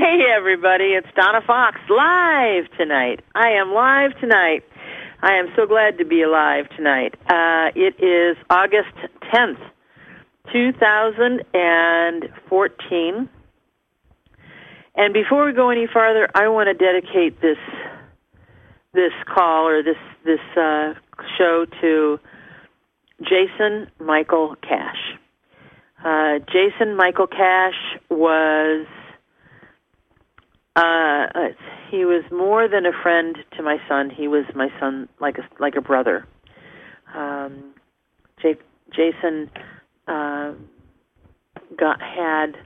Hey, everybody, it's Donna Fox live tonight. I am live tonight. I am so glad to be alive tonight. Uh, it is August 10th, 2014. And before we go any farther, I want to dedicate this this call or this this uh, show to Jason Michael Cash. Uh, Jason Michael Cash was uh, he was more than a friend to my son. He was my son like a like a brother. Um, Jake, Jason uh, got had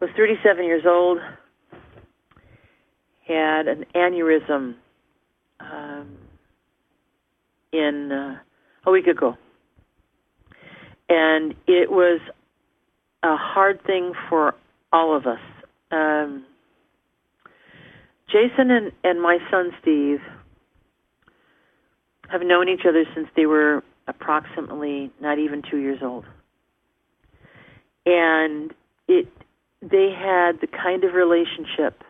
was 37 years old. Had an aneurysm um, in uh, a week ago, and it was a hard thing for all of us. Um, Jason and, and my son Steve have known each other since they were approximately not even two years old. And it they had the kind of relationship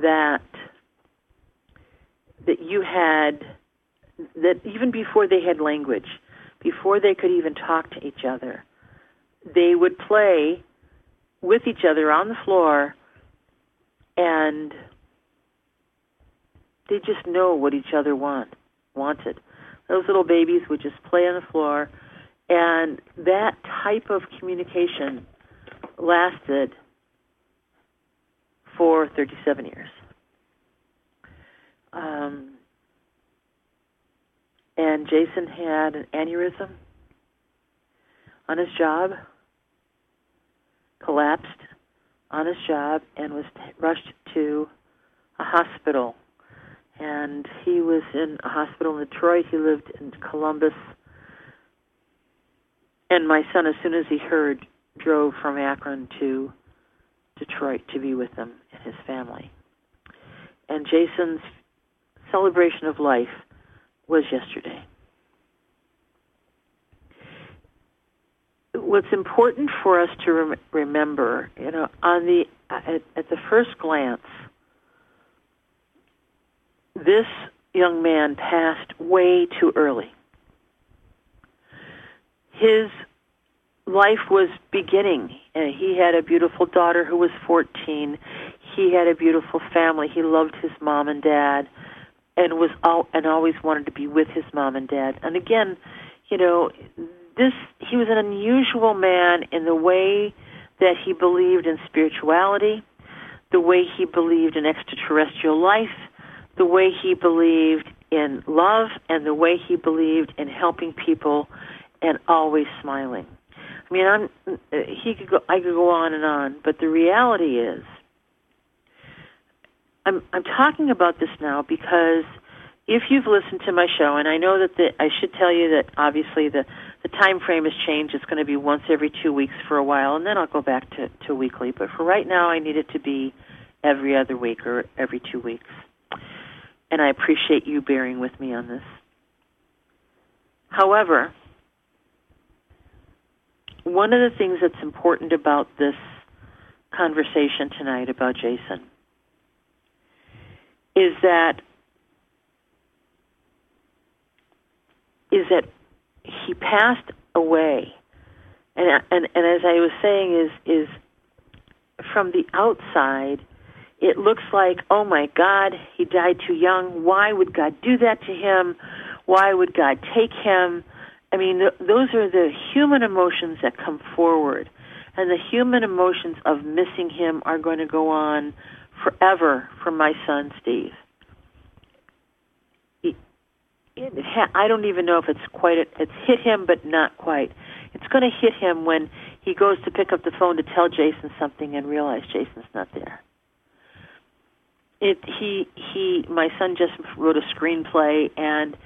that that you had that even before they had language, before they could even talk to each other, they would play with each other on the floor and they just know what each other want wanted. Those little babies would just play on the floor, and that type of communication lasted for 37 years. Um, and Jason had an aneurysm on his job, collapsed on his job, and was t- rushed to a hospital and he was in a hospital in Detroit. He lived in Columbus. And my son, as soon as he heard, drove from Akron to Detroit to be with them and his family. And Jason's celebration of life was yesterday. What's important for us to rem- remember, you know, on the at, at the first glance, this young man passed way too early. His life was beginning. and he had a beautiful daughter who was 14. He had a beautiful family. He loved his mom and dad and was all, and always wanted to be with his mom and dad. And again, you know, this he was an unusual man in the way that he believed in spirituality, the way he believed in extraterrestrial life, the way he believed in love and the way he believed in helping people and always smiling. I mean, I'm he could go I could go on and on, but the reality is I'm I'm talking about this now because if you've listened to my show and I know that the I should tell you that obviously the the time frame has changed. It's going to be once every 2 weeks for a while and then I'll go back to to weekly, but for right now I need it to be every other week or every 2 weeks and I appreciate you bearing with me on this. However, one of the things that's important about this conversation tonight about Jason is that is that he passed away and and and as I was saying is is from the outside it looks like, oh my God, he died too young. Why would God do that to him? Why would God take him? I mean, th- those are the human emotions that come forward. And the human emotions of missing him are going to go on forever for my son, Steve. It, it ha- I don't even know if it's quite, a, it's hit him, but not quite. It's going to hit him when he goes to pick up the phone to tell Jason something and realize Jason's not there it he he my son just wrote a screenplay and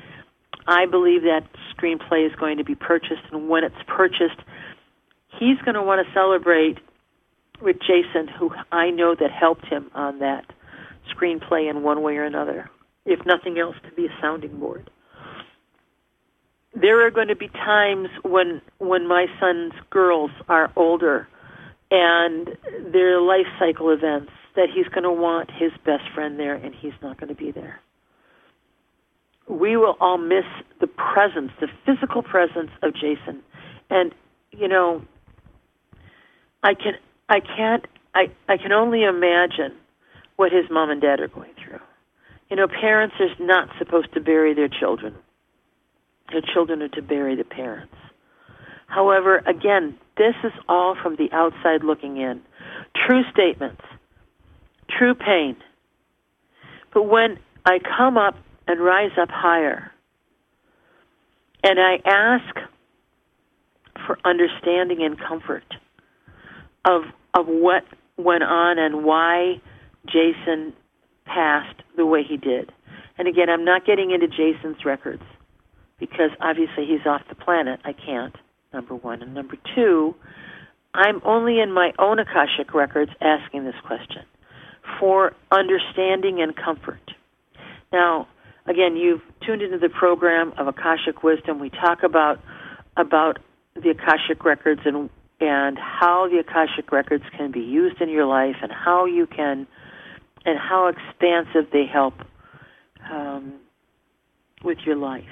I believe that screenplay is going to be purchased and when it's purchased he's going to want to celebrate with Jason who I know that helped him on that screenplay in one way or another if nothing else to be a sounding board. There are going to be times when when my son's girls are older and their life cycle events that he's going to want his best friend there and he's not going to be there. We will all miss the presence, the physical presence of Jason. And, you know, I can I can't I, I can only imagine what his mom and dad are going through. You know, parents are not supposed to bury their children. Their children are to bury the parents. However, again, this is all from the outside looking in. True statements, true pain. But when I come up and rise up higher, and I ask for understanding and comfort of of what went on and why Jason passed the way he did. And again, I'm not getting into Jason's records because obviously he's off the planet. I can't, number one. And number two, I'm only in my own Akashic records asking this question for understanding and comfort. Now, again, you've tuned into the program of Akashic Wisdom. We talk about about the Akashic records and and how the Akashic records can be used in your life and how you can and how expansive they help um, with your life.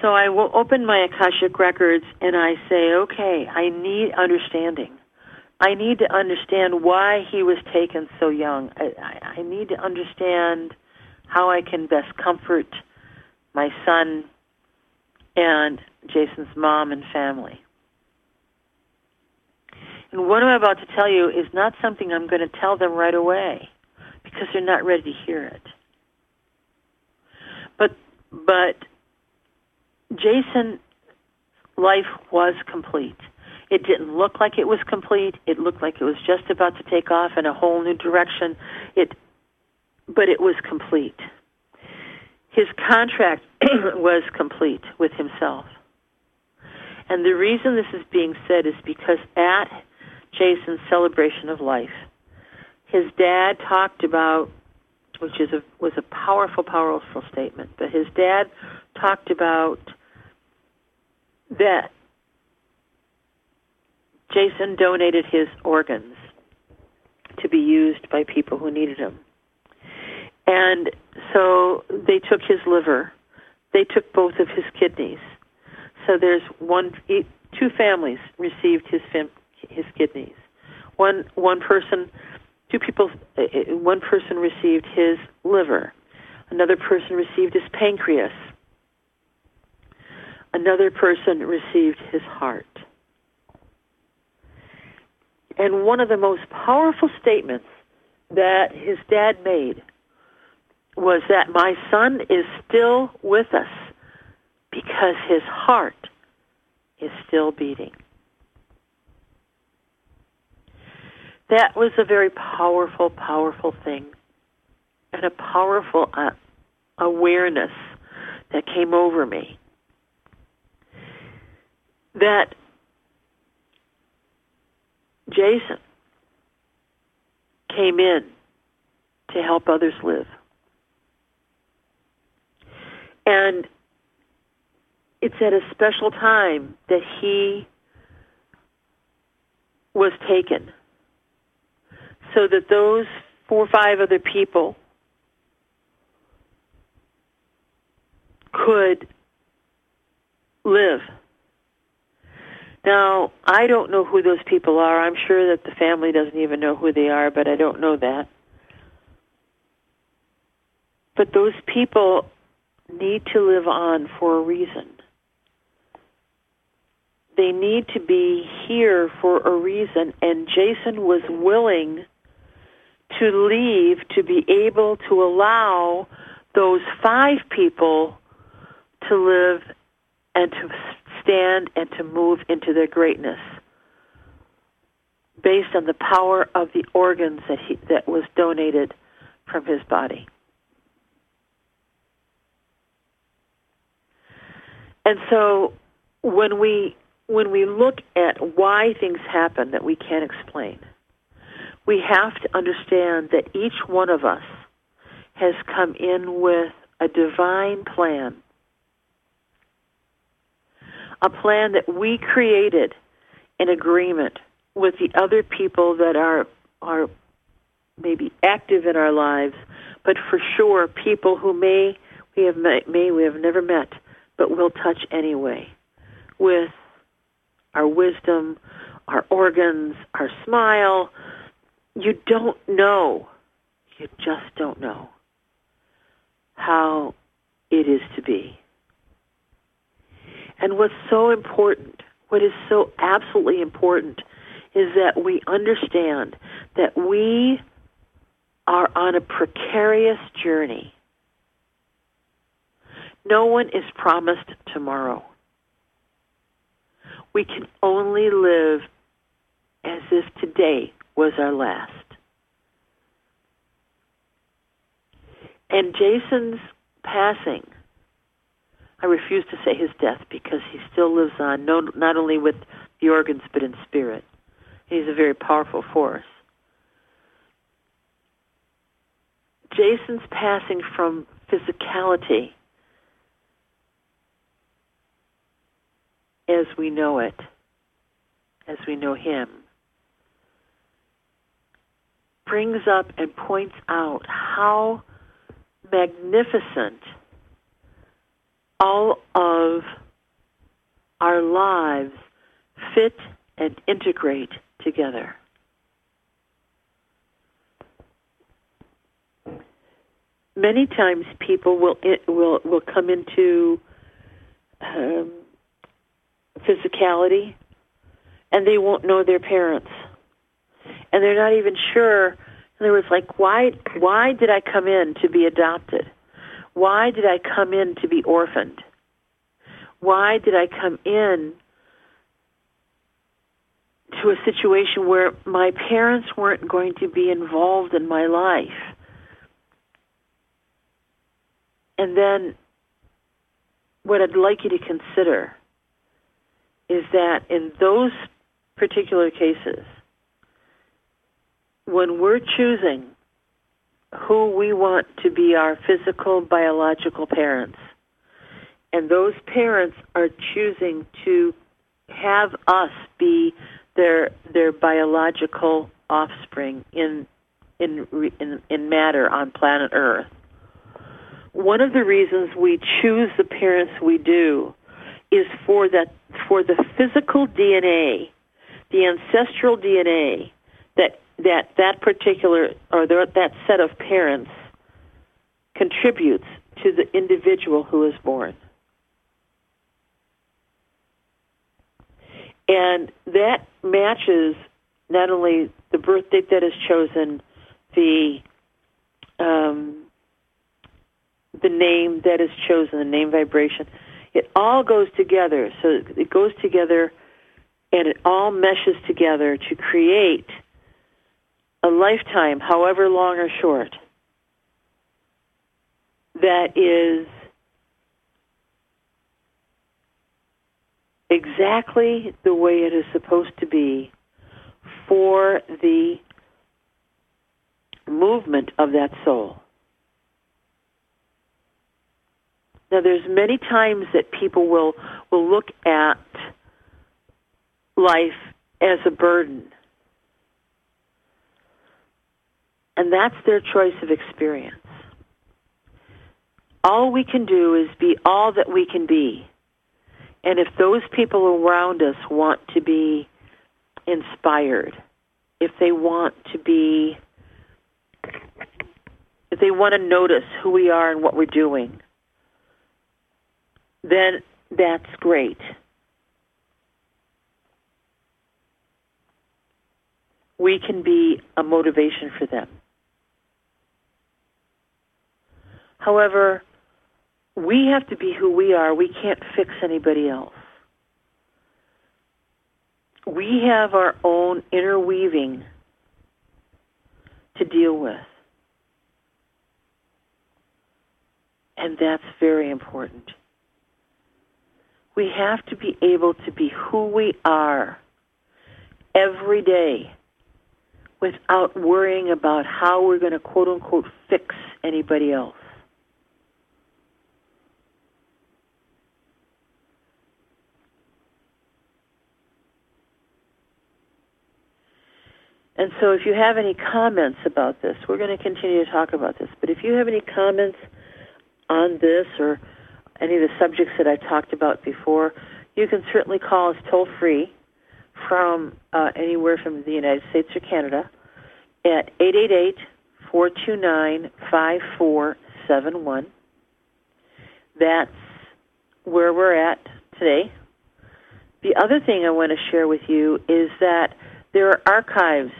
So I will open my Akashic records and I say, okay, I need understanding. I need to understand why he was taken so young. I, I, I need to understand how I can best comfort my son and Jason's mom and family. And what I'm about to tell you is not something I'm going to tell them right away because they're not ready to hear it. But but Jason's life was complete. It didn't look like it was complete. It looked like it was just about to take off in a whole new direction. It but it was complete. His contract was complete with himself. And the reason this is being said is because at Jason's celebration of life, his dad talked about, which is a, was a powerful, powerful statement, but his dad talked about that Jason donated his organs to be used by people who needed them. And so they took his liver, they took both of his kidneys. So there's one, two families received his his kidneys. One one person, two people, uh, uh, one person received his liver. Another person received his pancreas. Another person received his heart. And one of the most powerful statements that his dad made was that my son is still with us because his heart is still beating. That was a very powerful, powerful thing, and a powerful uh, awareness that came over me. That Jason came in to help others live. And it's at a special time that he was taken so that those four or five other people could live. Now, I don't know who those people are. I'm sure that the family doesn't even know who they are, but I don't know that. But those people need to live on for a reason. They need to be here for a reason, and Jason was willing to leave to be able to allow those five people to live and to stand and to move into their greatness based on the power of the organs that he that was donated from his body. And so when we when we look at why things happen that we can't explain, we have to understand that each one of us has come in with a divine plan. A plan that we created in agreement with the other people that are are maybe active in our lives, but for sure people who may we have met, may we have never met, but will touch anyway, with our wisdom, our organs, our smile. You don't know. You just don't know how it is to be. And what's so important, what is so absolutely important, is that we understand that we are on a precarious journey. No one is promised tomorrow. We can only live as if today was our last. And Jason's passing, I refuse to say his death because he still lives on, no, not only with the organs but in spirit. He's a very powerful force. Jason's passing from physicality as we know it, as we know him, brings up and points out how magnificent all of our lives fit and integrate together. Many times, people will will will come into um, physicality, and they won't know their parents, and they're not even sure. In other words, like why why did I come in to be adopted? Why did I come in to be orphaned? Why did I come in to a situation where my parents weren't going to be involved in my life. And then what I'd like you to consider is that in those particular cases, when we're choosing who we want to be our physical, biological parents, and those parents are choosing to have us be their their biological offspring in in in, in matter on planet Earth. One of the reasons we choose the parents we do is for that for the physical DNA, the ancestral DNA that that that particular or that set of parents contributes to the individual who is born. And that matches not only the birth date that is chosen, the um, the name that is chosen, the name vibration. It all goes together. So it goes together and it all meshes together to create a lifetime, however long or short, that is exactly the way it is supposed to be for the movement of that soul. Now there's many times that people will will look at life as a burden. And that's their choice of experience. All we can do is be all that we can be. And if those people around us want to be inspired, if they want to be, if they want to notice who we are and what we're doing, then that's great. We can be a motivation for them. However, we have to be who we are. We can't fix anybody else. We have our own inner weaving to deal with. And that's very important. We have to be able to be who we are every day without worrying about how we're going to quote unquote fix anybody else. And so if you have any comments about this, we're going to continue to talk about this, but if you have any comments on this or any of the subjects that I talked about before, you can certainly call us toll free from uh, anywhere from the United States or Canada at 888 429 5471. That's where we're at today. The other thing I want to share with you is that there are archives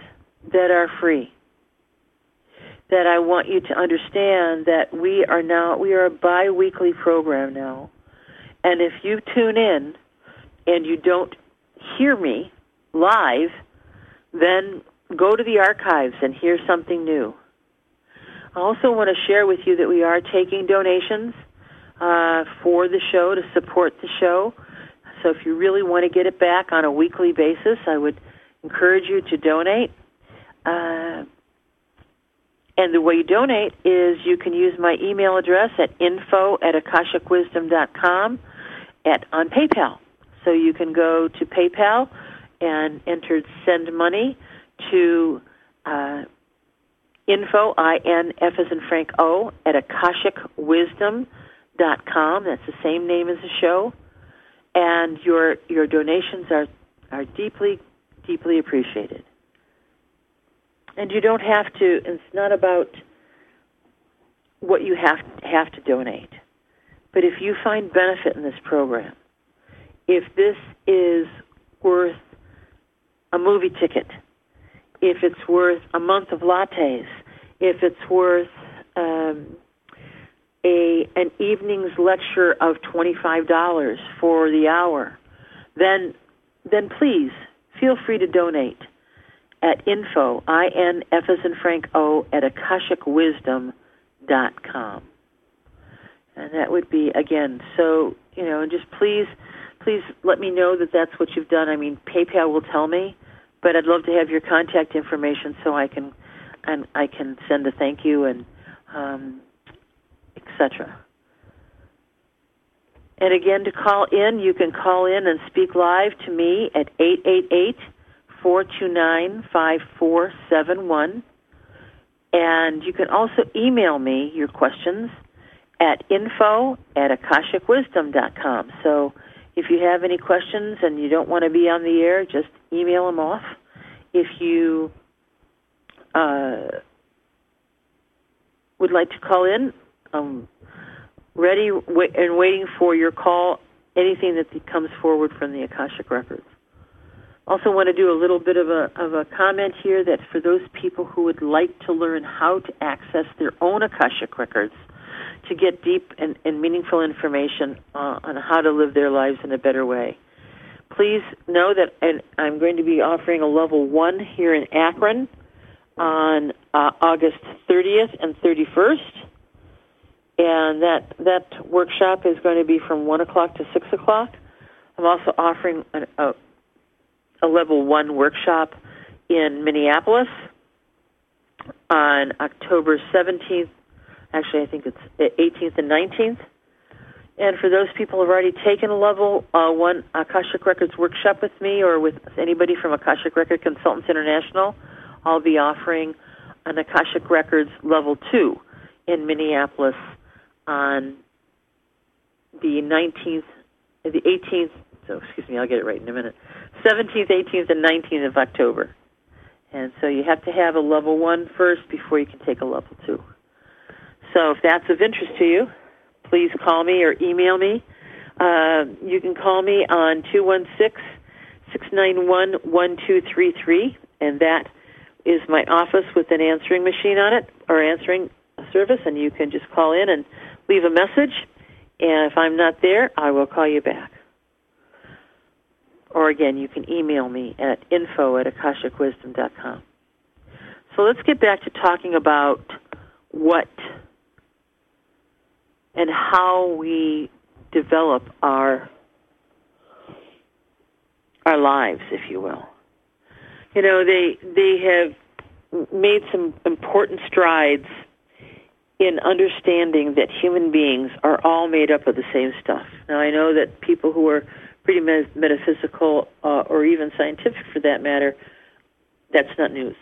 that are free. That I want you to understand that we are now we are a bi-weekly program now. And if you tune in and you don't hear me live, then go to the archives and hear something new. I also want to share with you that we are taking donations uh, for the show to support the show. So if you really want to get it back on a weekly basis, I would encourage you to donate. Uh, and the way you donate is you can use my email address at info at akashicwisdom.com at, on PayPal. So you can go to PayPal and enter send money to uh, info, I-N-F as in Frank O, at akashicwisdom.com. That's the same name as the show. And your, your donations are, are deeply, deeply appreciated. And you don't have to, it's not about what you have, have to donate. But if you find benefit in this program, if this is worth a movie ticket, if it's worth a month of lattes, if it's worth um, a an evening's lecture of twenty five dollars for the hour, then then please feel free to donate at info i n f as in Frank O at akashicwisdom dot com, and that would be again. So you know, and just please please let me know that that's what you've done. I mean, PayPal will tell me, but I'd love to have your contact information so I can and I can send a thank you and um, etc. And again, to call in, you can call in and speak live to me at 888 429 5471. And you can also email me your questions at info at akashicwisdom.com. So if you have any questions and you don't want to be on the air, just email them off. If you uh, would like to call in, I'm ready and waiting for your call, anything that comes forward from the Akashic Records. Also, want to do a little bit of a, of a comment here that for those people who would like to learn how to access their own Akashic Records, to get deep and, and meaningful information uh, on how to live their lives in a better way. Please know that and I'm going to be offering a level one here in Akron on uh, August 30th and 31st, and that that workshop is going to be from one o'clock to six o'clock. I'm also offering an, a, a level one workshop in Minneapolis on October 17th Actually, I think it's 18th and 19th. And for those people who've already taken a level uh, one Akashic Records workshop with me or with anybody from Akashic Record Consultants International, I'll be offering an Akashic Records level two in Minneapolis on the 19th, the 18th. So excuse me, I'll get it right in a minute. 17th, 18th, and 19th of October. And so you have to have a level one first before you can take a level two. So if that's of interest to you, please call me or email me. Uh, you can call me on 216 691 1233, and that is my office with an answering machine on it or answering service, and you can just call in and leave a message. And if I'm not there, I will call you back. Or again, you can email me at info at akashicwisdom.com. So let's get back to talking about what and how we develop our our lives, if you will. You know, they they have made some important strides in understanding that human beings are all made up of the same stuff. Now, I know that people who are pretty metaphysical uh, or even scientific, for that matter, That's not news.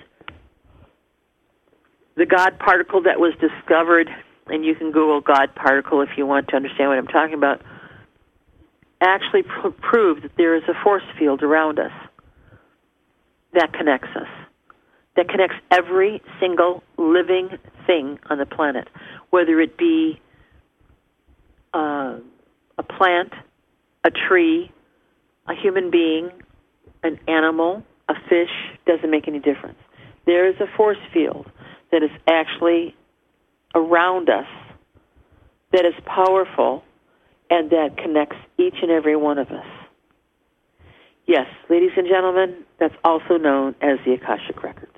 The God particle that was discovered, and you can Google God particle if you want to understand what I'm talking about, actually pr- proved that there is a force field around us that connects us, that connects every single living thing on the planet, whether it be uh, a plant, a tree, a human being, an animal, a fish, doesn't make any difference. There is a force field that is actually around us that is powerful and that connects each and every one of us. Yes, ladies and gentlemen, that's also known as the Akashic Records.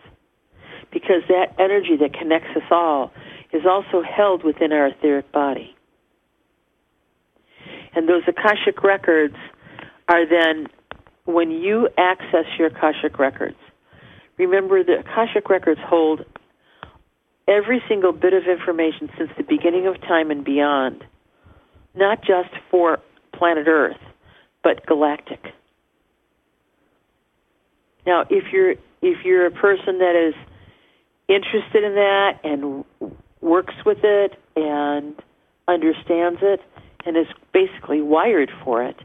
Because that energy that connects us all is also held within our etheric body. And those Akashic Records are then, when you access your Akashic Records, remember the Akashic Records hold every single bit of information since the beginning of time and beyond, not just for planet Earth, but galactic. Now, if you're if you're a person that is interested in that and works with it and understands it and is basically wired for it,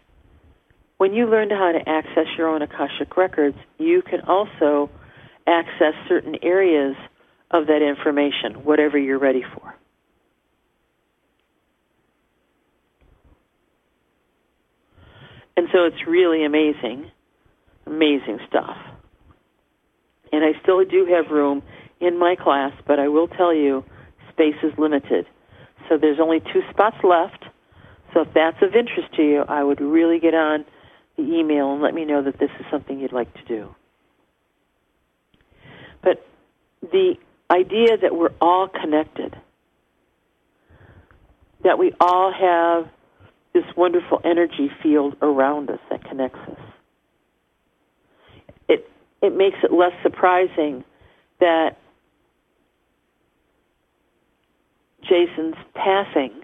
when you learn how to access your own Akashic records, you can also access certain areas of that information, whatever you're ready for. And so it's really amazing, amazing stuff. And I still do have room in my class, but I will tell you, space is limited. So there's only two spots left. So if that's of interest to you, I would really get on the email and let me know that this is something you'd like to do. But the idea that we're all connected, that we all have this wonderful energy field around us that connects us. It it makes it less surprising that Jason's passing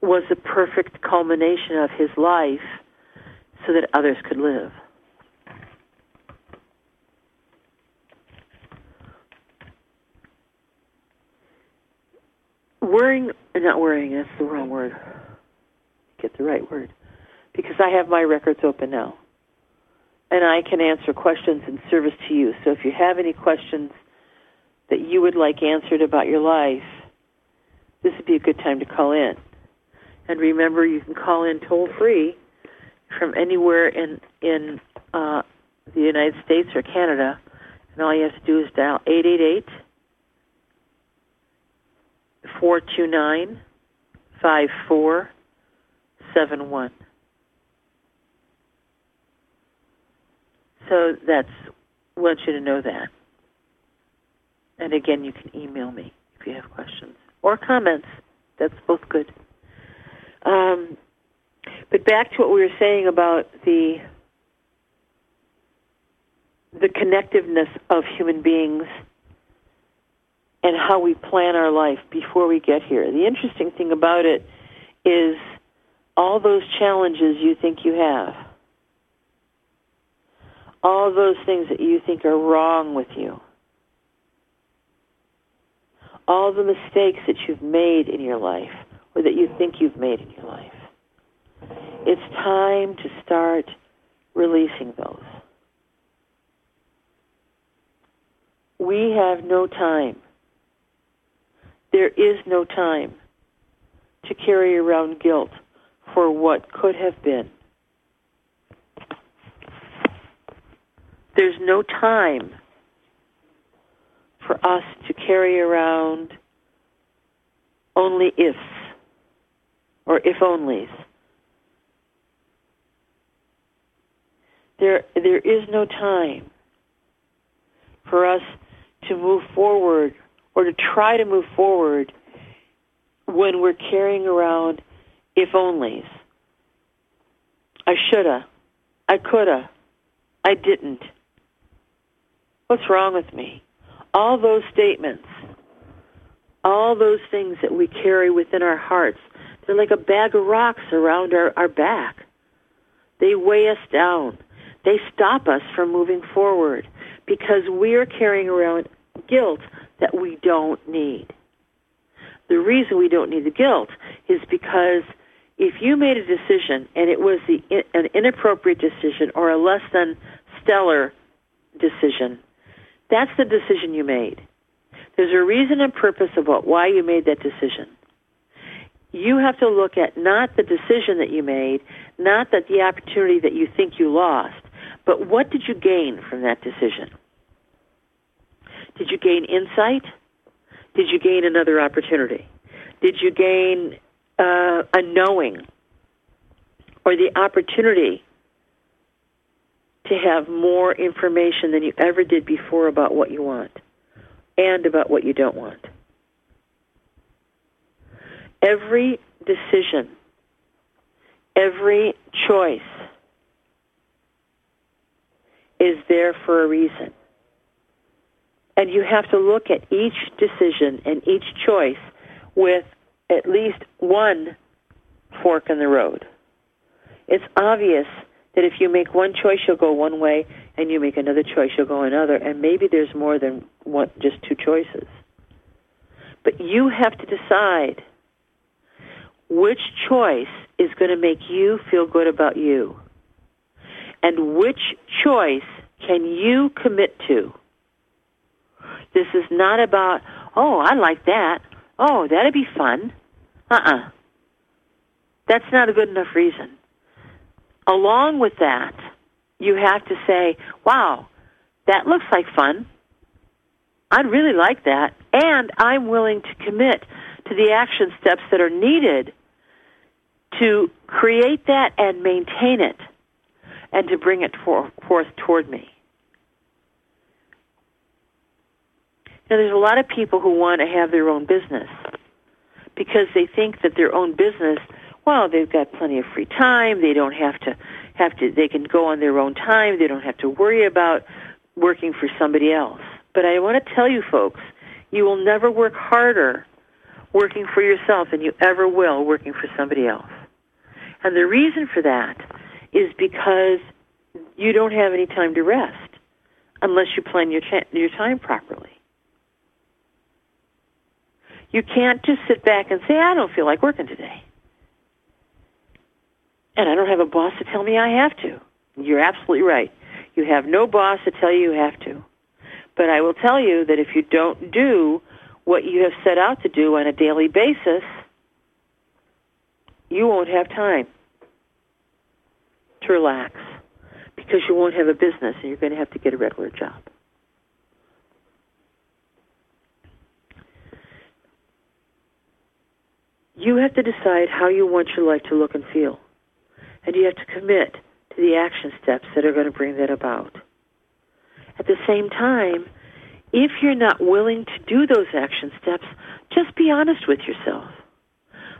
was a perfect culmination of his life so that others could live. worrying, not worrying, that's the wrong word. Get the right word. Because I have my records open now. And I can answer questions in service to you. So if you have any questions that you would like answered about your life, this would be a good time to call in. And remember, you can call in toll free from anywhere in in uh, the United States or Canada, and all you have to do is dial eight eight eight four two nine five four seven one. So that's, want you to know that. And again, you can email me if you have questions or comments. That's both good. Um, but back to what we were saying about the the connectiveness of human beings and how we plan our life before we get here. The interesting thing about it is all those challenges you think you have, all those things that you think are wrong with you, all the mistakes that you've made in your life or that you think you've made in your life. It's time to start releasing those. We have no time there is no time to carry around guilt for what could have been. There's no time for us to carry around only ifs or if onlys. There, there is no time for us to move forward or to try to move forward when we're carrying around if onlys. I shoulda. I coulda. I didn't. What's wrong with me? All those statements, all those things that we carry within our hearts, they're like a bag of rocks around our, our back. They weigh us down. They stop us from moving forward because we're carrying around guilt that we don't need. The reason we don't need the guilt is because if you made a decision and it was the, an inappropriate decision or a less than stellar decision, that's the decision you made. There's a reason and purpose about why you made that decision. You have to look at not the decision that you made, not that the opportunity that you think you lost, but what did you gain from that decision? Did you gain insight? Did you gain another opportunity? Did you gain uh, a knowing or the opportunity to have more information than you ever did before about what you want and about what you don't want? Every decision, every choice is there for a reason. And you have to look at each decision and each choice with at least one fork in the road. It's obvious that if you make one choice, you'll go one way, and you make another choice, you'll go another, and maybe there's more than one, just two choices. But you have to decide which choice is going to make you feel good about you, and which choice can you commit to this is not about, oh, I like that. Oh, that'd be fun. Uh-uh. That's not a good enough reason. Along with that, you have to say, wow, that looks like fun. I'd really like that. And I'm willing to commit to the action steps that are needed to create that and maintain it and to bring it for, forth toward me. Now, there's a lot of people who want to have their own business because they think that their own business, well, they've got plenty of free time. They don't have to have to. They can go on their own time. They don't have to worry about working for somebody else. But I want to tell you, folks, you will never work harder working for yourself than you ever will working for somebody else. And the reason for that is because you don't have any time to rest unless you plan your, cha- your time properly. You can't just sit back and say, I don't feel like working today. And I don't have a boss to tell me I have to. You're absolutely right. You have no boss to tell you you have to. But I will tell you that if you don't do what you have set out to do on a daily basis, you won't have time to relax because you won't have a business and you're going to have to get a regular job. You have to decide how you want your life to look and feel. And you have to commit to the action steps that are going to bring that about. At the same time, if you're not willing to do those action steps, just be honest with yourself.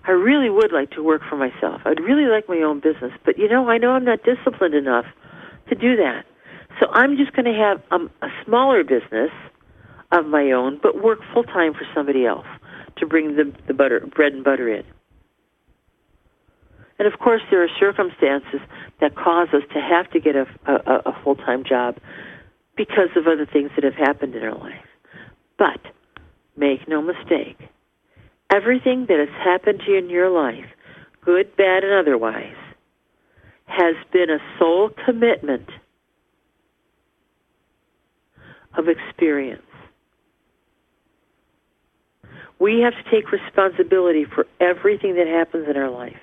I really would like to work for myself. I'd really like my own business, but you know, I know I'm not disciplined enough to do that. So I'm just going to have a, a smaller business of my own, but work full time for somebody else to bring the, the butter, bread and butter in. And of course, there are circumstances that cause us to have to get a, a, a full time job because of other things that have happened in our life. But make no mistake, everything that has happened to you in your life, good, bad, and otherwise, has been a soul commitment of experience. We have to take responsibility for everything that happens in our life.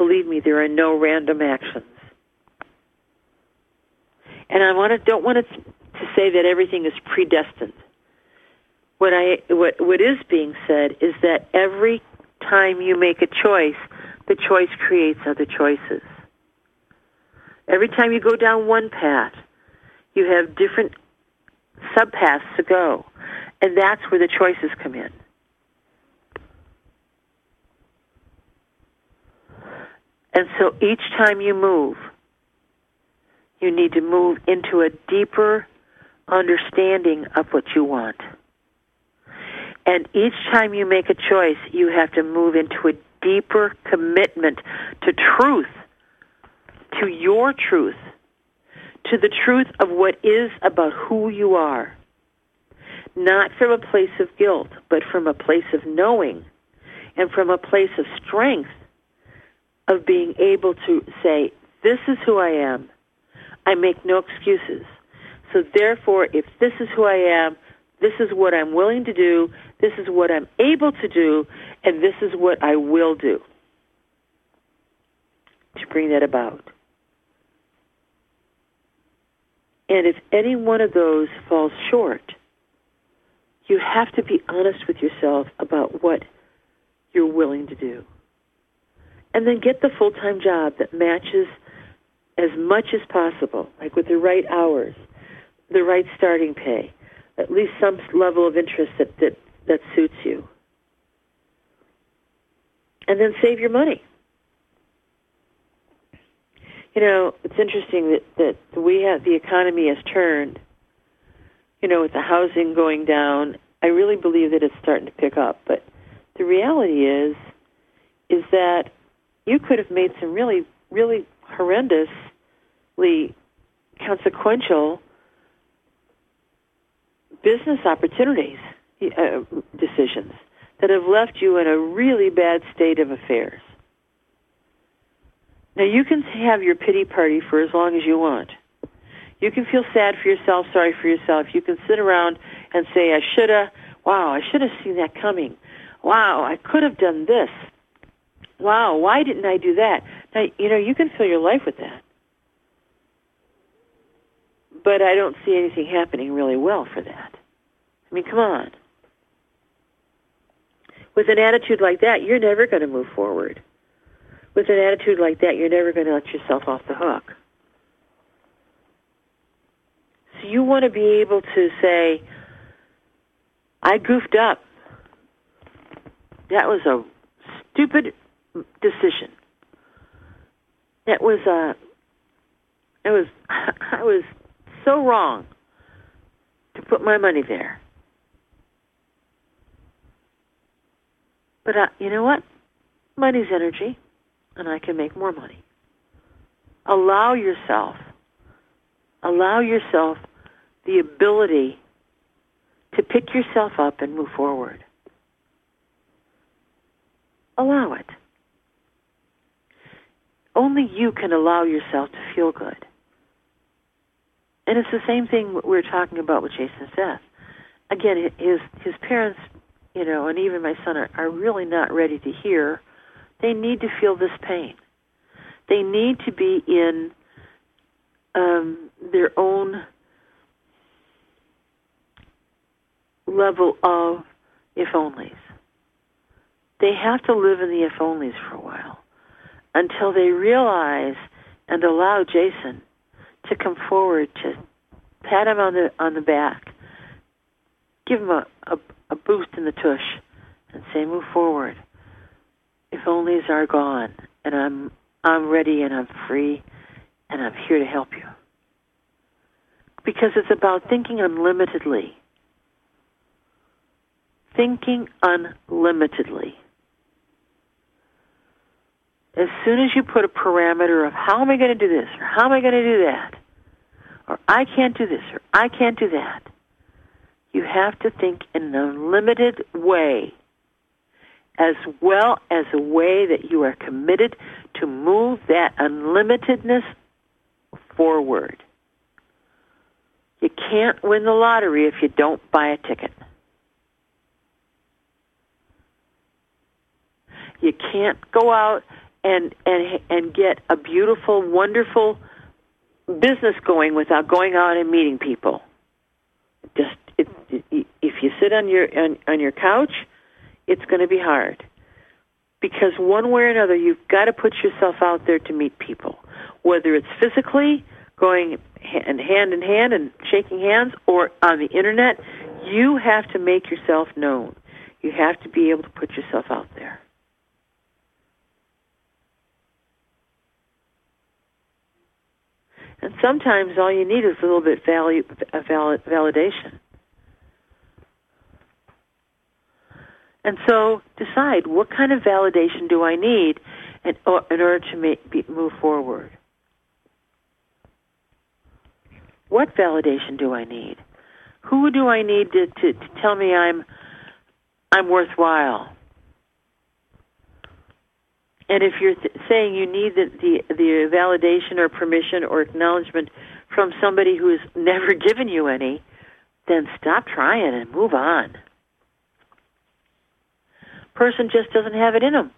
Believe me, there are no random actions. And I want to, don't want to, to say that everything is predestined. What I what what is being said is that every time you make a choice, the choice creates other choices. Every time you go down one path, you have different subpaths to go. And that's where the choices come in. And so each time you move, you need to move into a deeper understanding of what you want. And each time you make a choice, you have to move into a deeper commitment to truth, to your truth, to the truth of what is about who you are. Not from a place of guilt, but from a place of knowing and from a place of strength of being able to say, this is who I am. I make no excuses. So therefore, if this is who I am, this is what I'm willing to do, this is what I'm able to do, and this is what I will do to bring that about. And if any one of those falls short, you have to be honest with yourself about what you're willing to do. And then get the full time job that matches as much as possible, like with the right hours, the right starting pay, at least some level of interest that, that, that suits you. And then save your money. You know, it's interesting that, that we have the economy has turned. You know, with the housing going down, I really believe that it's starting to pick up. But the reality is, is that you could have made some really, really horrendously consequential business opportunities uh, decisions that have left you in a really bad state of affairs. Now you can have your pity party for as long as you want. You can feel sad for yourself, sorry for yourself. You can sit around and say, I shoulda, wow, I should have seen that coming. Wow, I could have done this. Wow, why didn't I do that? Now, you know, you can fill your life with that. But I don't see anything happening really well for that. I mean, come on. With an attitude like that, you're never going to move forward. With an attitude like that, you're never going to let yourself off the hook. So you want to be able to say, I goofed up. That was a stupid decision. That was a. It was. I was so wrong to put my money there. But uh, you know what? Money's energy, and I can make more money. Allow yourself, allow yourself the ability to pick yourself up and move forward. Allow it. Only you can allow yourself to feel good. And it's the same thing we are talking about with Jason's death. Again, his his parents, you know, and even my son are, are really not ready to hear. They need to feel this pain. They need to be in um, their own level of if onlys. They have to live in the if onlys for a while until they realize and allow Jason to come forward to pat him on the on the back, give him a, a, a boost in the tush, and say, "Move forward." If onlys are gone, and I'm I'm ready and I'm free, and I'm here to help you. Because it's about thinking unlimitedly. Thinking unlimitedly as soon as you put a parameter of how am I going to do this or how am I going to do that or I can't do this or I can't do that, you have to think in an unlimited way as well as a way that you are committed to move that unlimitedness forward. You can't win the lottery if you don't buy a ticket. You can't go out and and and get a beautiful, wonderful business going without going out and meeting people. Just it, it, if you sit on your on, on your couch, it's going to be hard because one way or another, you've got to put yourself out there to meet people, whether it's physically going and hand in hand and shaking hands, or on the internet. You have to make yourself known. You have to be able to put yourself out there. And sometimes all you need is a little bit value, valid, validation. And so decide what kind of validation do I need in, in order to make, be, move forward. What validation do I need? Who do I need to, to, to tell me I'm I'm worthwhile? And if you're th- saying you need the, the the validation or permission or acknowledgement from somebody who has never given you any, then stop trying and move on. Person just doesn't have it in them.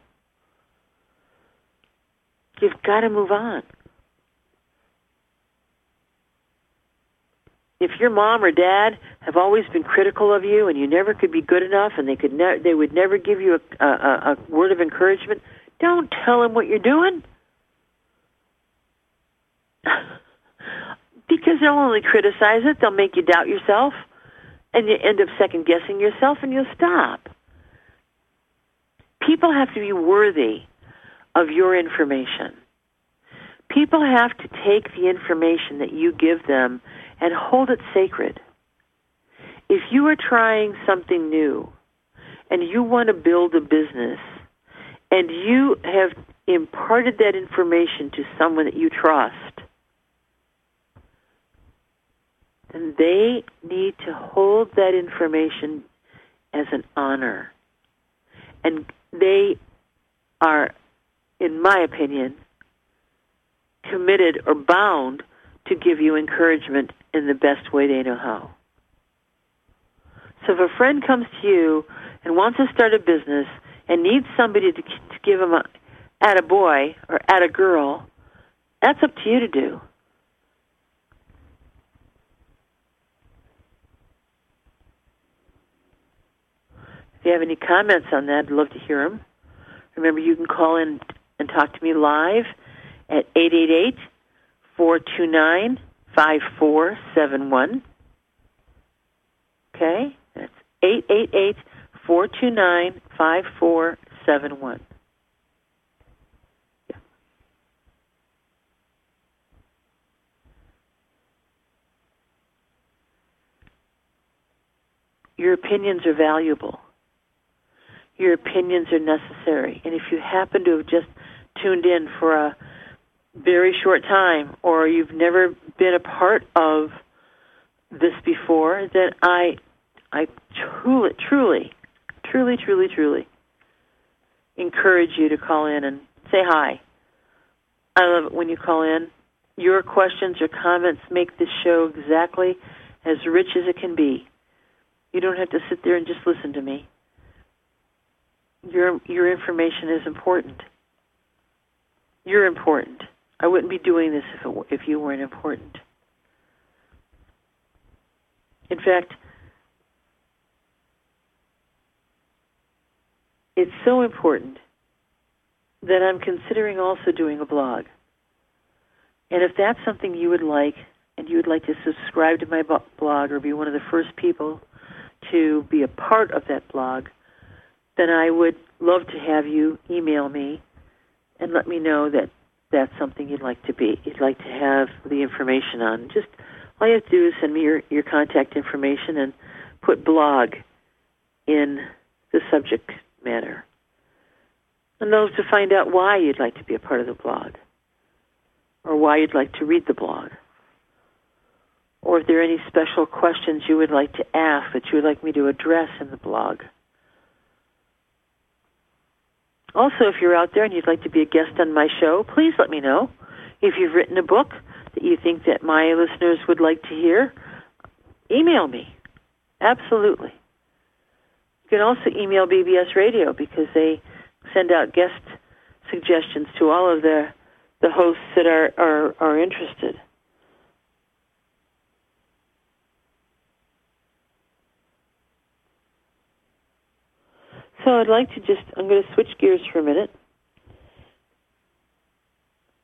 You've got to move on. If your mom or dad have always been critical of you and you never could be good enough and they could ne- they would never give you a, a, a word of encouragement, don't tell them what you're doing. because they'll only criticize it, they'll make you doubt yourself, and you end up second guessing yourself and you'll stop. People have to be worthy of your information. People have to take the information that you give them and hold it sacred. If you are trying something new and you want to build a business and you have imparted that information to someone that you trust, then they need to hold that information as an honor. And they are, in my opinion, committed or bound to give you encouragement in the best way they know how. So if a friend comes to you and wants to start a business and needs somebody to, to give them a at a boy or at a girl, that's up to you to do. If you have any comments on that, I'd love to hear them. Remember, you can call in and talk to me live at 888 429 5471. Okay? That's 888 429 5471. Your opinions are valuable. Your opinions are necessary. And if you happen to have just tuned in for a very short time or you've never been a part of this before, then I I truly truly truly truly truly encourage you to call in and say hi. I love it when you call in. Your questions or comments make this show exactly as rich as it can be. You don't have to sit there and just listen to me. Your your information is important. You're important. I wouldn't be doing this if it, if you weren't important. In fact, it's so important that I'm considering also doing a blog. And if that's something you would like, and you would like to subscribe to my blog or be one of the first people to be a part of that blog, then I would love to have you email me and let me know that that's something you'd like to be, you'd like to have the information on. Just all you have to do is send me your, your contact information and put blog in the subject matter. And those to find out why you'd like to be a part of the blog or why you'd like to read the blog or if there are any special questions you would like to ask that you would like me to address in the blog. Also, if you're out there and you'd like to be a guest on my show, please let me know. If you've written a book that you think that my listeners would like to hear, email me. Absolutely. You can also email BBS Radio because they send out guest suggestions to all of the the hosts that are, are, are interested. So I'd like to just I'm going to switch gears for a minute.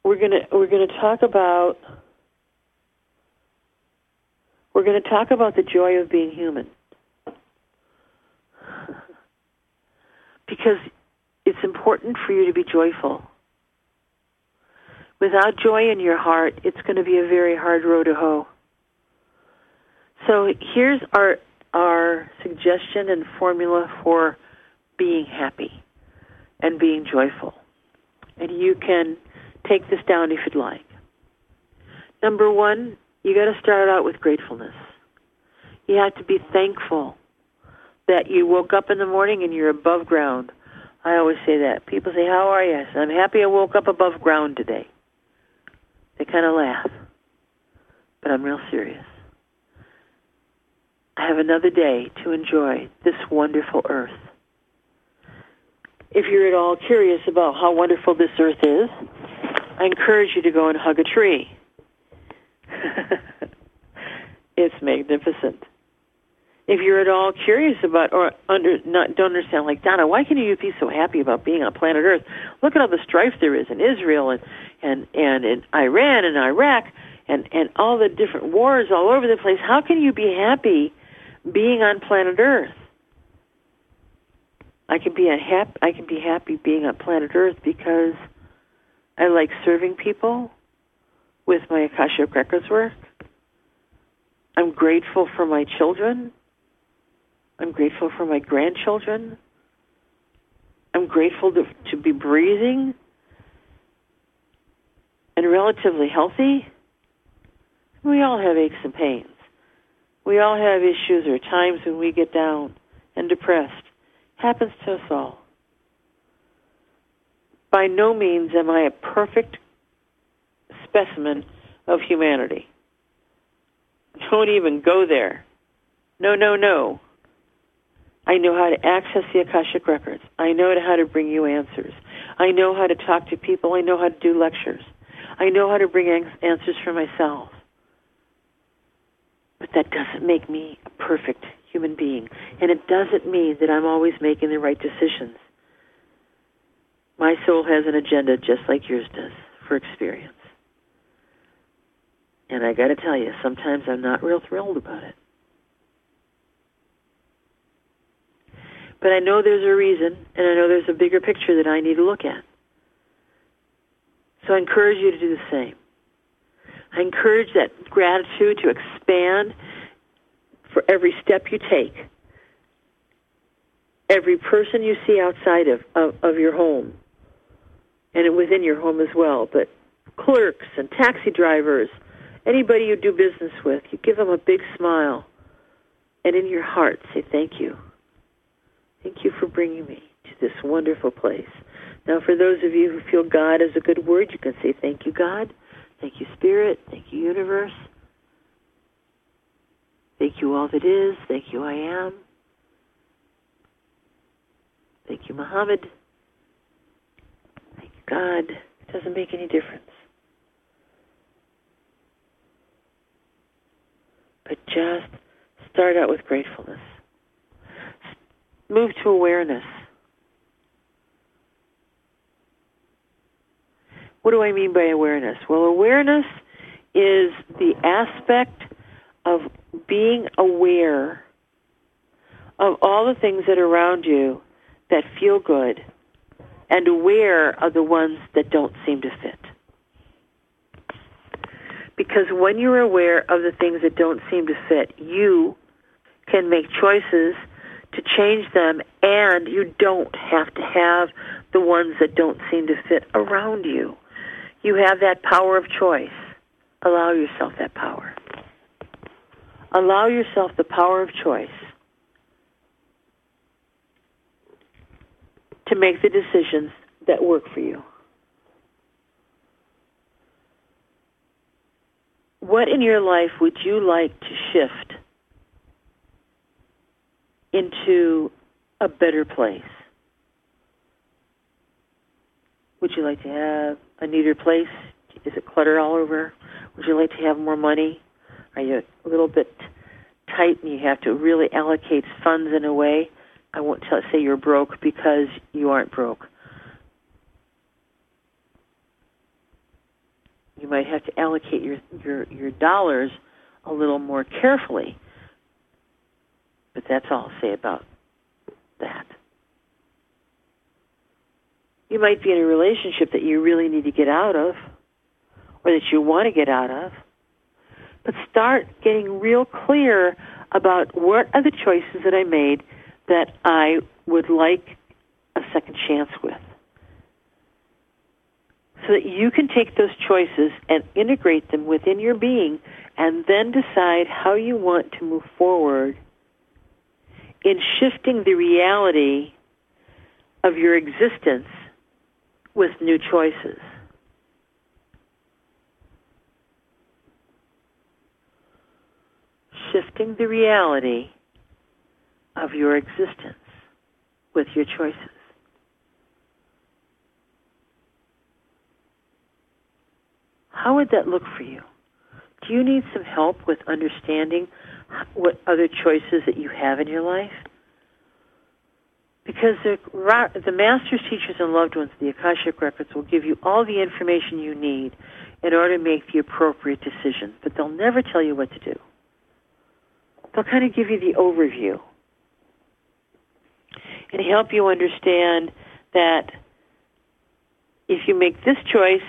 We're going to we're going to talk about we're going to talk about the joy of being human. Because it's important for you to be joyful. Without joy in your heart, it's going to be a very hard row to hoe. So here's our our suggestion and formula for being happy and being joyful. And you can take this down if you'd like. Number one, You got to start out with gratefulness. You have to be thankful that you woke up in the morning and you're above ground. I always say that. People say, How are you? I say, I'm happy I woke up above ground today. They kind of laugh. But I'm real serious. I have another day to enjoy this wonderful earth. If you're at all curious about how wonderful this earth is, I encourage you to go and hug a tree. it's magnificent. If you're at all curious about or under not don't understand, like Donna, why can you be so happy about being on planet Earth? Look at all the strife there is in Israel and and and in Iran and Iraq and and all the different wars all over the place. How can you be happy being on planet Earth? I can be a hap- I can be happy being on planet Earth because I like serving people with my Akashic Records work. I'm grateful for my children. I'm grateful for my grandchildren. I'm grateful to, to be breathing and relatively healthy. We all have aches and pains. We all have issues or times when we get down and depressed. Happens to us all. By no means am I a perfect specimen of humanity. Don't even go there. No, no, no. I know how to access the Akashic Records. I know how to bring you answers. I know how to talk to people. I know how to do lectures. I know how to bring answers for myself. But that doesn't make me a perfect human being. And it doesn't mean that I'm always making the right decisions. My soul has an agenda just like yours does for experience. And I got to tell you, sometimes I'm not real thrilled about it. But I know there's a reason, and I know there's a bigger picture that I need to look at. So I encourage you to do the same. I encourage that gratitude to expand for every step you take, every person you see outside of, of, of your home, and within your home as well, but clerks and taxi drivers, anybody you do business with, you give them a big smile, and in your heart say thank you. Thank you for bringing me to this wonderful place. Now, for those of you who feel God is a good word, you can say thank you, God. Thank you, Spirit. Thank you, Universe. Thank you, all that is. Thank you, I am. Thank you, Muhammad. Thank you, God. It doesn't make any difference. But just start out with gratefulness. Move to awareness. What do I mean by awareness? Well, awareness is the aspect of being aware of all the things that are around you that feel good and aware of the ones that don't seem to fit. Because when you're aware of the things that don't seem to fit, you can make choices to change them and you don't have to have the ones that don't seem to fit around you. You have that power of choice. Allow yourself that power. Allow yourself the power of choice to make the decisions that work for you. What in your life would you like to shift into a better place? Would you like to have a neater place? Is it clutter all over? Would you like to have more money? Are you a little bit tight and you have to really allocate funds in a way? I won't tell, say you're broke because you aren't broke. You might have to allocate your, your, your dollars a little more carefully. But that's all I'll say about that. You might be in a relationship that you really need to get out of or that you want to get out of. But start getting real clear about what are the choices that I made that I would like a second chance with. so that you can take those choices and integrate them within your being and then decide how you want to move forward in shifting the reality of your existence with new choices. Shifting the reality of your existence with your choices. How would that look for you? Do you need some help with understanding what other choices that you have in your life? Because the, the masters, teachers, and loved ones, the Akashic Records, will give you all the information you need in order to make the appropriate decision, but they'll never tell you what to do. They'll kind of give you the overview and help you understand that if you make this choice,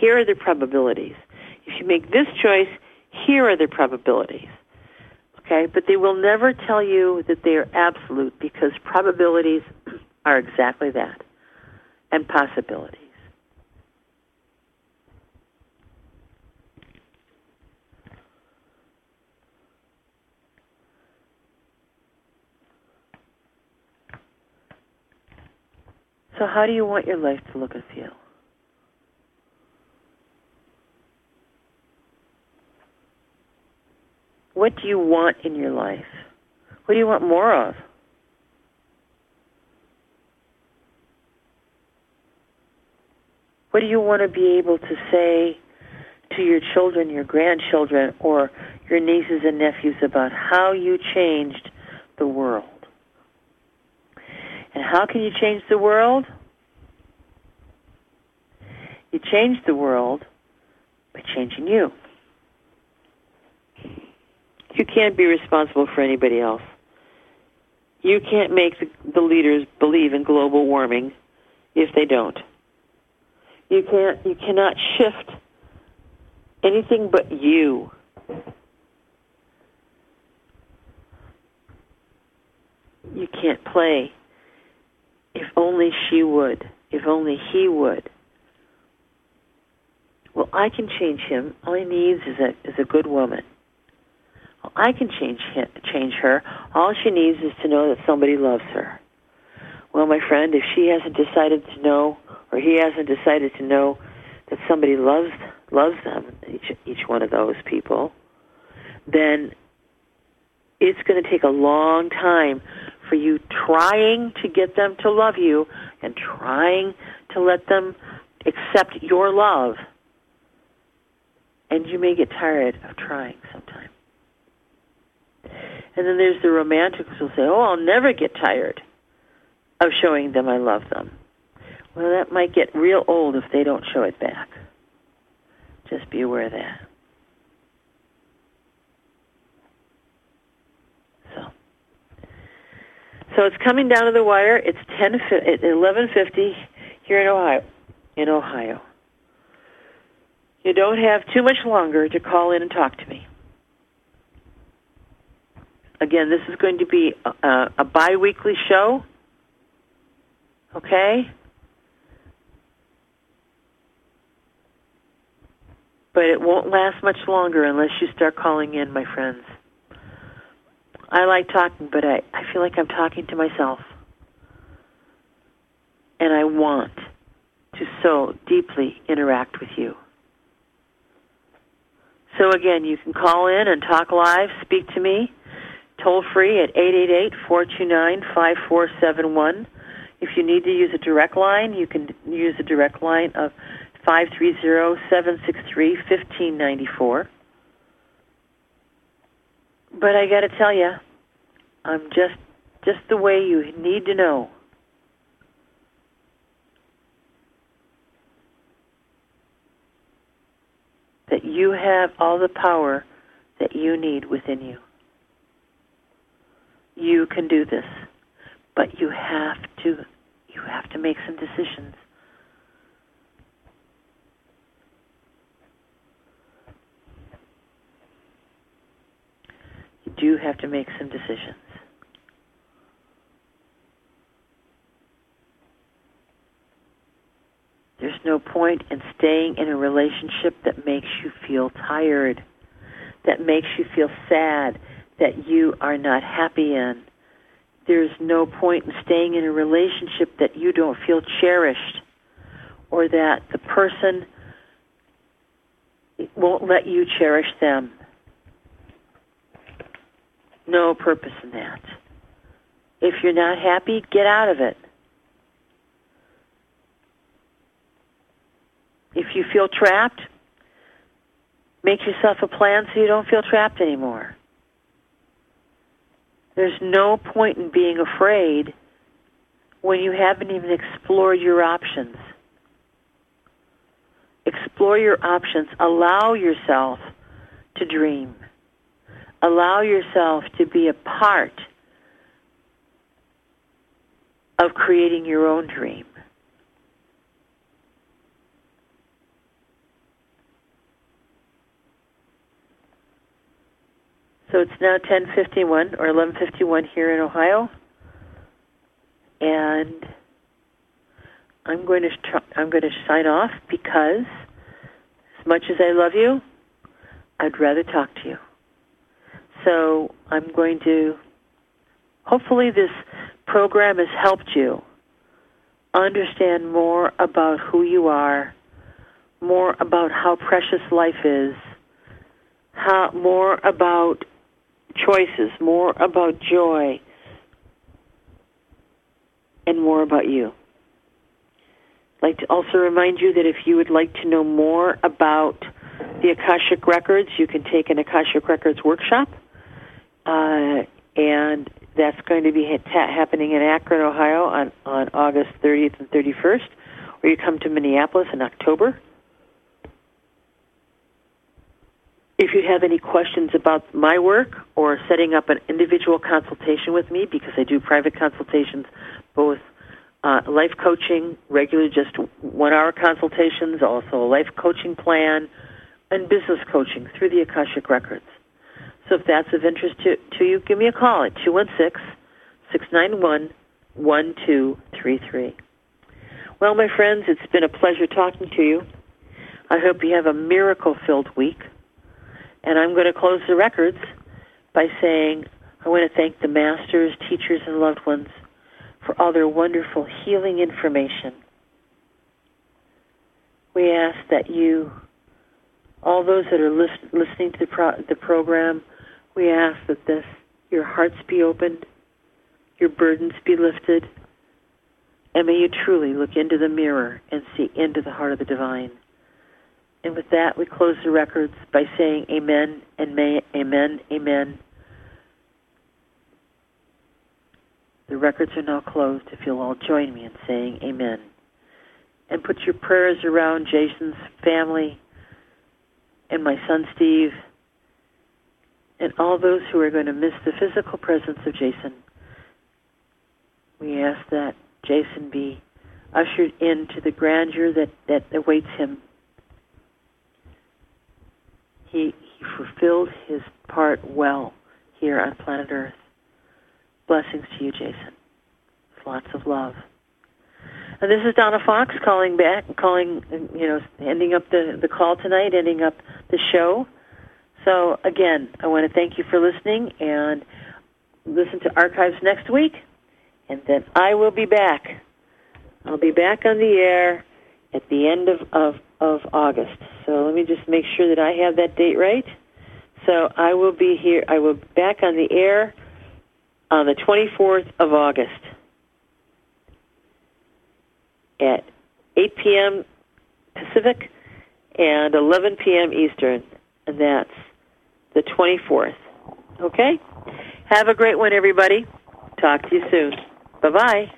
here are the probabilities. If you make this choice, here are the probabilities. Okay, but they will never tell you that they are absolute because probabilities are exactly that and possibilities. So, how do you want your life to look and feel? What do you want in your life? What do you want more of? What do you want to be able to say to your children, your grandchildren, or your nieces and nephews about how you changed the world? And how can you change the world? You change the world by changing you. You can't be responsible for anybody else. You can't make the, the leaders believe in global warming if they don't. You can't. You cannot shift anything but you. You can't play. If only she would. If only he would. Well, I can change him. All he needs is a is a good woman. I can change him, change her. All she needs is to know that somebody loves her. Well, my friend, if she hasn't decided to know, or he hasn't decided to know that somebody loves loves them, each each one of those people, then it's going to take a long time for you trying to get them to love you and trying to let them accept your love. And you may get tired of trying sometimes. And then there's the romantics who'll say, "Oh, I'll never get tired of showing them I love them." Well, that might get real old if they don't show it back. Just be aware of that. So, so it's coming down to the wire. It's ten eleven fifty here in Ohio. In Ohio, you don't have too much longer to call in and talk to me. Again, this is going to be a, a bi-weekly show. Okay? But it won't last much longer unless you start calling in, my friends. I like talking, but I, I feel like I'm talking to myself. And I want to so deeply interact with you. So again, you can call in and talk live, speak to me toll free at 888-429-5471. If you need to use a direct line, you can use a direct line of 530-763-1594. But I got to tell you, I'm just just the way you need to know. That you have all the power that you need within you you can do this. But you have to you have to make some decisions. You do have to make some decisions. There's no point in staying in a relationship that makes you feel tired, that makes you feel sad, that you are not happy in. There's no point in staying in a relationship that you don't feel cherished or that the person won't let you cherish them. No purpose in that. If you're not happy, get out of it. If you feel trapped, make yourself a plan so you don't feel trapped anymore. There's no point in being afraid when you haven't even explored your options. Explore your options. Allow yourself to dream. Allow yourself to be a part of creating your own dream. So it's now 10:51 or 11:51 here in Ohio, and I'm going to try, I'm going to sign off because as much as I love you, I'd rather talk to you. So I'm going to hopefully this program has helped you understand more about who you are, more about how precious life is, how more about choices, more about joy, and more about you. I'd like to also remind you that if you would like to know more about the Akashic Records, you can take an Akashic Records workshop. Uh, and that's going to be ha- happening in Akron, Ohio on, on August 30th and 31st, or you come to Minneapolis in October. If you have any questions about my work or setting up an individual consultation with me, because I do private consultations, both uh, life coaching, regular just one hour consultations, also a life coaching plan, and business coaching through the Akashic Records. So if that's of interest to, to you, give me a call at 216 691 1233. Well, my friends, it's been a pleasure talking to you. I hope you have a miracle filled week. And I'm going to close the records by saying I want to thank the masters, teachers, and loved ones for all their wonderful healing information. We ask that you, all those that are list, listening to the, pro, the program, we ask that this, your hearts be opened, your burdens be lifted, and may you truly look into the mirror and see into the heart of the divine. And with that, we close the records by saying amen and may, amen, amen. The records are now closed if you'll all join me in saying amen. And put your prayers around Jason's family and my son Steve and all those who are going to miss the physical presence of Jason. We ask that Jason be ushered into the grandeur that, that awaits him he, he fulfilled his part well here on planet Earth. Blessings to you, Jason. Lots of love. And this is Donna Fox calling back, calling, you know, ending up the, the call tonight, ending up the show. So, again, I want to thank you for listening and listen to archives next week. And then I will be back. I'll be back on the air at the end of, of of August. So let me just make sure that I have that date right. So I will be here, I will be back on the air on the 24th of August at 8 p.m. Pacific and 11 p.m. Eastern. And that's the 24th. Okay? Have a great one, everybody. Talk to you soon. Bye bye.